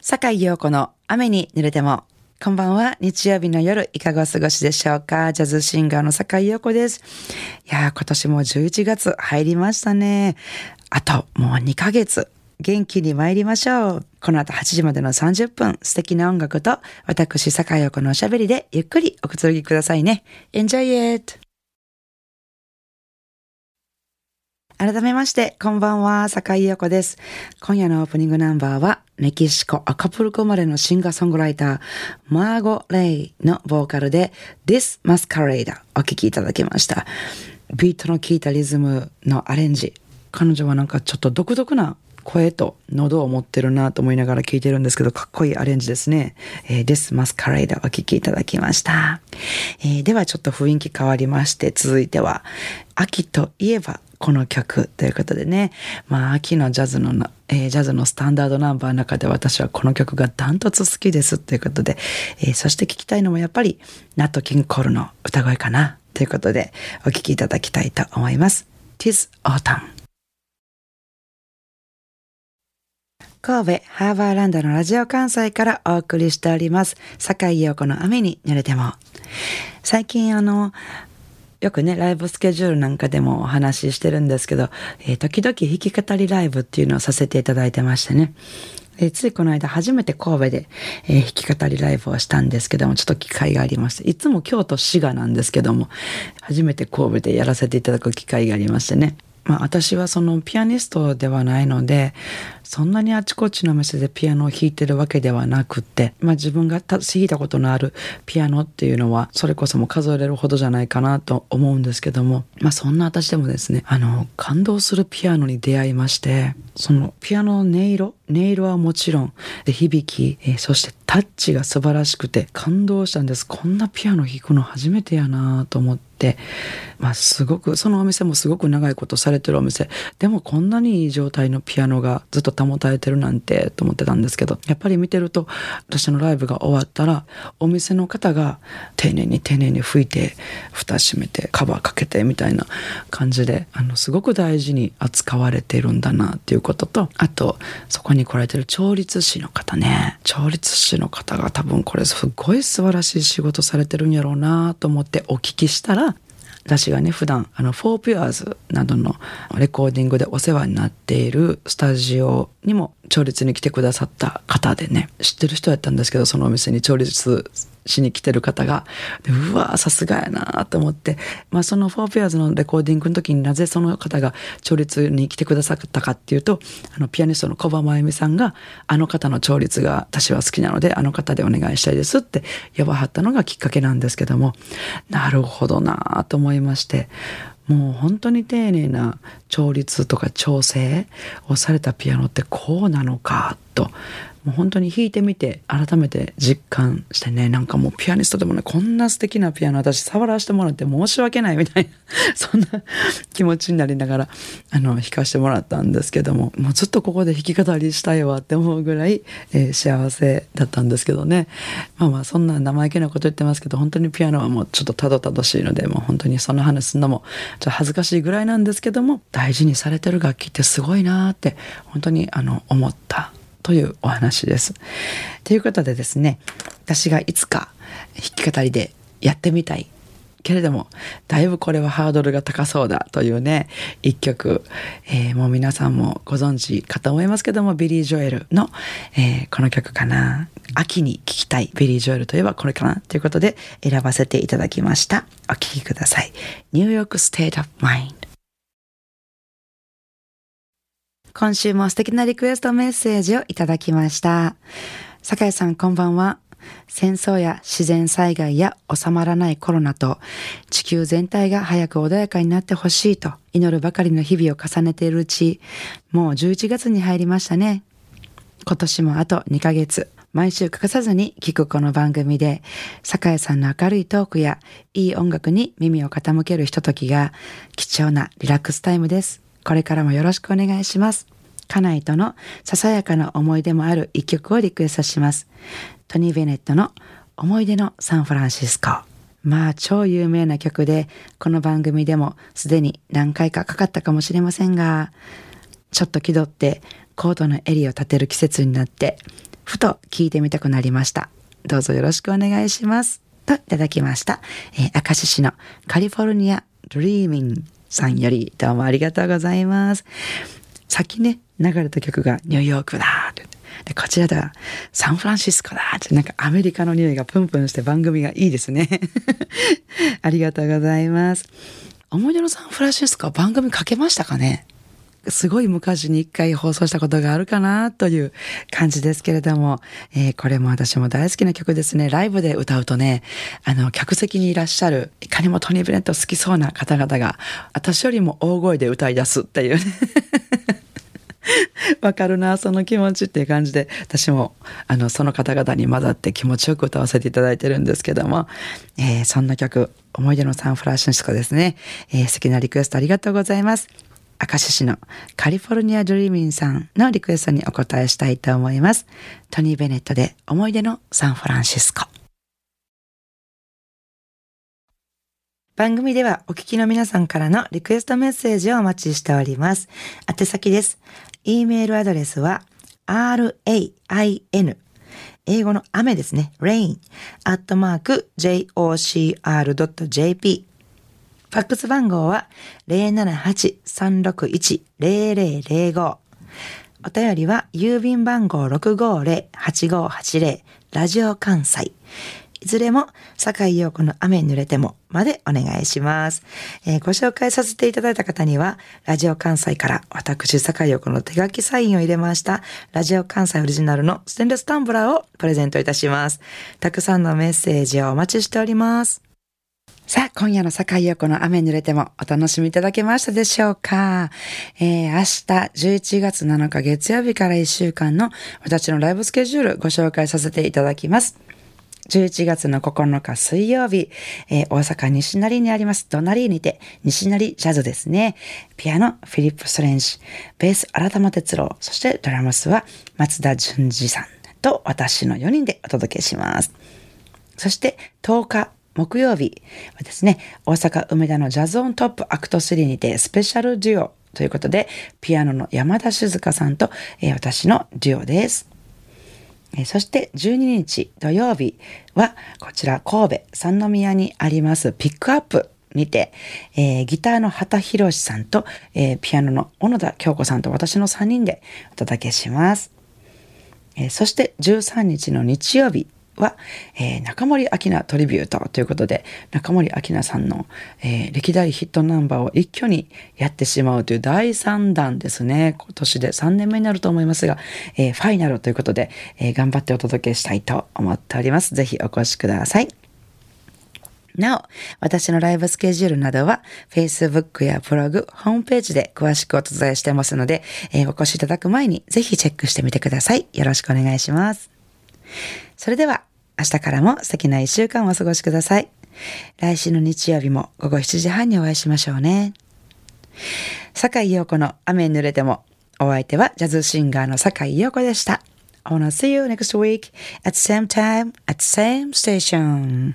坂井陽子の雨に濡れても。こんばんは。日曜日の夜、いかがお過ごしでしょうかジャズシンガーの坂井陽子です。いやー、今年も11月入りましたね。あと、もう2ヶ月。元気に参りましょう。この後8時までの30分、素敵な音楽と、私、坂井陽子のおしゃべりで、ゆっくりおくつろぎくださいね。Enjoy it! 改めまして、こんばんは、坂井陽子です。今夜のオープニングナンバーは、メキシコ・アカプルコ生まれのシンガーソングライター、マーゴ・レイのボーカルで、This Masquerade お聴きいただきました。ビートの効いたリズムのアレンジ。彼女はなんかちょっと独特な声と喉を持ってるなと思いながら聴いてるんですけど、かっこいいアレンジですね。えー、This Masquerade お聴きいただきました。えー、ではちょっと雰囲気変わりまして、続いては、秋といえばこの曲ということでね、まあ、秋のジャズの、えー、ジャズのスタンダードナンバーの中で私はこの曲がダントツ好きですということで、えー、そして聞きたいのもやっぱり、ナット・キン・コールの歌声かなということで、お聴きいただきたいと思います。Tis Autumn 神戸ハーバーランドのラジオ関西からお送りしております。坂井陽子の雨に濡れても。最近あの、よくね、ライブスケジュールなんかでもお話ししてるんですけど、えー、時々弾き語りライブっていうのをさせていただいてましてね。えついこの間初めて神戸で、えー、弾き語りライブをしたんですけども、ちょっと機会がありまして、いつも京都滋賀なんですけども、初めて神戸でやらせていただく機会がありましてね。まあ私はそのピアニストではないので、そんなにあちこちの店でピアノを弾いてるわけではなくって、まあ自分が弾いたことのあるピアノっていうのは、それこそも数えれるほどじゃないかなと思うんですけども、まあそんな私でもですね、あの、感動するピアノに出会いまして、そのピアノの音色、音色はもちろん、で響き、えー、そしてタッチが素晴らしくて感動したんです。こんなピアノ弾くの初めてやなと思って、まあすごく、そのお店もすごく長いことされてるお店、でもこんなにいい状態のピアノがずっと保たれてるなんてと思ってたんですけどやっぱり見てると私のライブが終わったらお店の方が丁寧に丁寧に拭いて蓋閉めてカバーかけてみたいな感じであのすごく大事に扱われてるんだなっていうこととあとそこにに来られてる調律師の方ね。調律師の方が多分これすごい素晴らしい仕事されてるんやろうなと思ってお聞きしたら私がね普段あのフォーピュアーズなどのレコーディングでお世話になっているスタジオにも調律に来てくださった方でね知ってる人やったんですけどそのお店に調律しに来てる方が、うわさすがやなと思って、まあそのフォーペアーズのレコーディングの時になぜその方が調律に来てくださったかっていうと、あのピアニストの小葉真由美さんが、あの方の調律が私は好きなので、あの方でお願いしたいですって呼ばはったのがきっかけなんですけども、なるほどなと思いまして、もう本当に丁寧な調律とか調整をされたピアノってこうなのかともう本当に弾いてみて改めて実感してねなんかもうピアニストでもねこんな素敵なピアノ私触らせてもらって申し訳ないみたいな そんな気持ちになりながらあの弾かせてもらったんですけどももうずっとここで弾き語りしたいわって思うぐらい、えー、幸せだったんですけどね。まあまあそんな生意気なこと言ってますけど本当にピアノはもうちょっとたどたどしいのでもう本当にその話すんのもちょっと恥ずかしいぐらいなんですけども大事にされてる楽器ってすごいなって本当にあの思ったというお話です。ということでですね私がいつか弾き語りでやってみたいけれどもだいぶこれはハードルが高そうだというね一曲、えー、もう皆さんもご存知かと思いますけどもビリー・ジョエルの、えー、この曲かな。秋に聴きたいビリー・ジョエルといえばこれかなということで選ばせていただきました。お聴きください。 New York State of Mind今週も素敵なリクエストメッセージをいただきました。酒井さんこんばんは。戦争や自然災害や収まらないコロナと地球全体が早く穏やかになってほしいと祈るばかりの日々を重ねているうち、もう11月に入りましたね。今年もあと2ヶ月、毎週欠かさずに聞くこの番組で、酒井さんの明るいトークやいい音楽に耳を傾けるひとときが貴重なリラックスタイムです。これからもよろしくお願いします。家内とのささやかな思い出もある一曲をリクエストします。トニー・ベネットの思い出のサンフランシスコ。まあ超有名な曲で、この番組でもすでに何回かかかったかもしれませんが、ちょっと気取ってコートの襟を立てる季節になって、ふと聞いてみたくなりました。どうぞよろしくお願いします。といただきました。えー、明石市のカリフォルニアドリーミンさんよりどうもありがとうございます。さっきね、流れた曲がニューヨークだで、こちらではサンフランシスコだってなんかアメリカの匂いがプンプンして番組がいいですね。ありがとうございます。思い出のサンフランシスコは番組かけましたかね？すごい昔に一回放送したことがあるかなという感じですけれども、えー、これも私も大好きな曲ですね。ライブで歌うとね、あの、客席にいらっしゃる、いかにもトニー・ブレント好きそうな方々が、私よりも大声で歌い出すっていうね。わかるな、その気持ちっていう感じで、私も、あの、その方々に混ざって気持ちよく歌わせていただいてるんですけども、えー、そんな曲、思い出のサンフランシスコですね。えー、素敵なリクエストありがとうございます。明石市のカリフォルニアドリーミンさんのリクエストにお答えしたいと思います。トニー・ベネットで思い出のサンフランシスコ。番組ではお聞きの皆さんからのリクエストメッセージをお待ちしております。宛先です。e メールアドレスは rain 英語の雨ですね。rain アットマーク jocr.jp ファックス番号は078-361-0005お便りは郵便番号650-8580ラジオ関西いずれも、坂井陽子の雨に濡れてもまでお願いします、えー、ご紹介させていただいた方には、ラジオ関西から私坂井陽子の手書きサインを入れました、ラジオ関西オリジナルのステンレスタンブラーをプレゼントいたします。たくさんのメッセージをお待ちしております。さあ、今夜の坂井陽子の雨濡れてもお楽しみいただけましたでしょうかえー、明日11月7日月曜日から1週間の私のライブスケジュールご紹介させていただきます。11月の9日水曜日、えー、大阪西成にありますドナリーにて、西成ジャズですね。ピアノ、フィリップ・ストレンジ、ベース、新玉哲郎、そしてドラムスは松田淳二さんと私の4人でお届けします。そして10日木曜日はですね、大阪梅田のジャズオントップアクト3にてスペシャルデュオということで、ピアノの山田静香さんと、えー、私のデュオです。そして12日土曜日はこちら神戸三宮にありますピックアップにて、えー、ギターの畑博さんと、えー、ピアノの小野田京子さんと私の3人でお届けします。えー、そして13日の日曜日は、えー、中森明菜トリビュートということで、中森明菜さんの、えー、歴代ヒットナンバーを一挙にやってしまうという第3弾ですね。今年で3年目になると思いますが、えー、ファイナルということで、え頑張ってお届けしたいと思っております。ぜひお越しください。なお、私のライブスケジュールなどは Facebook やブログ、ホームページで詳しくお伝えしてますので、えー、お越しいただく前にぜひチェックしてみてください。よろしくお願いします。それでは明日からも素敵な一週間をお過ごしください。来週の日曜日も午後7時半にお会いしましょうね。坂井陽子の雨に濡れても、お相手はジャズシンガーの坂井陽子でした。I wanna see you next week at same time at same station.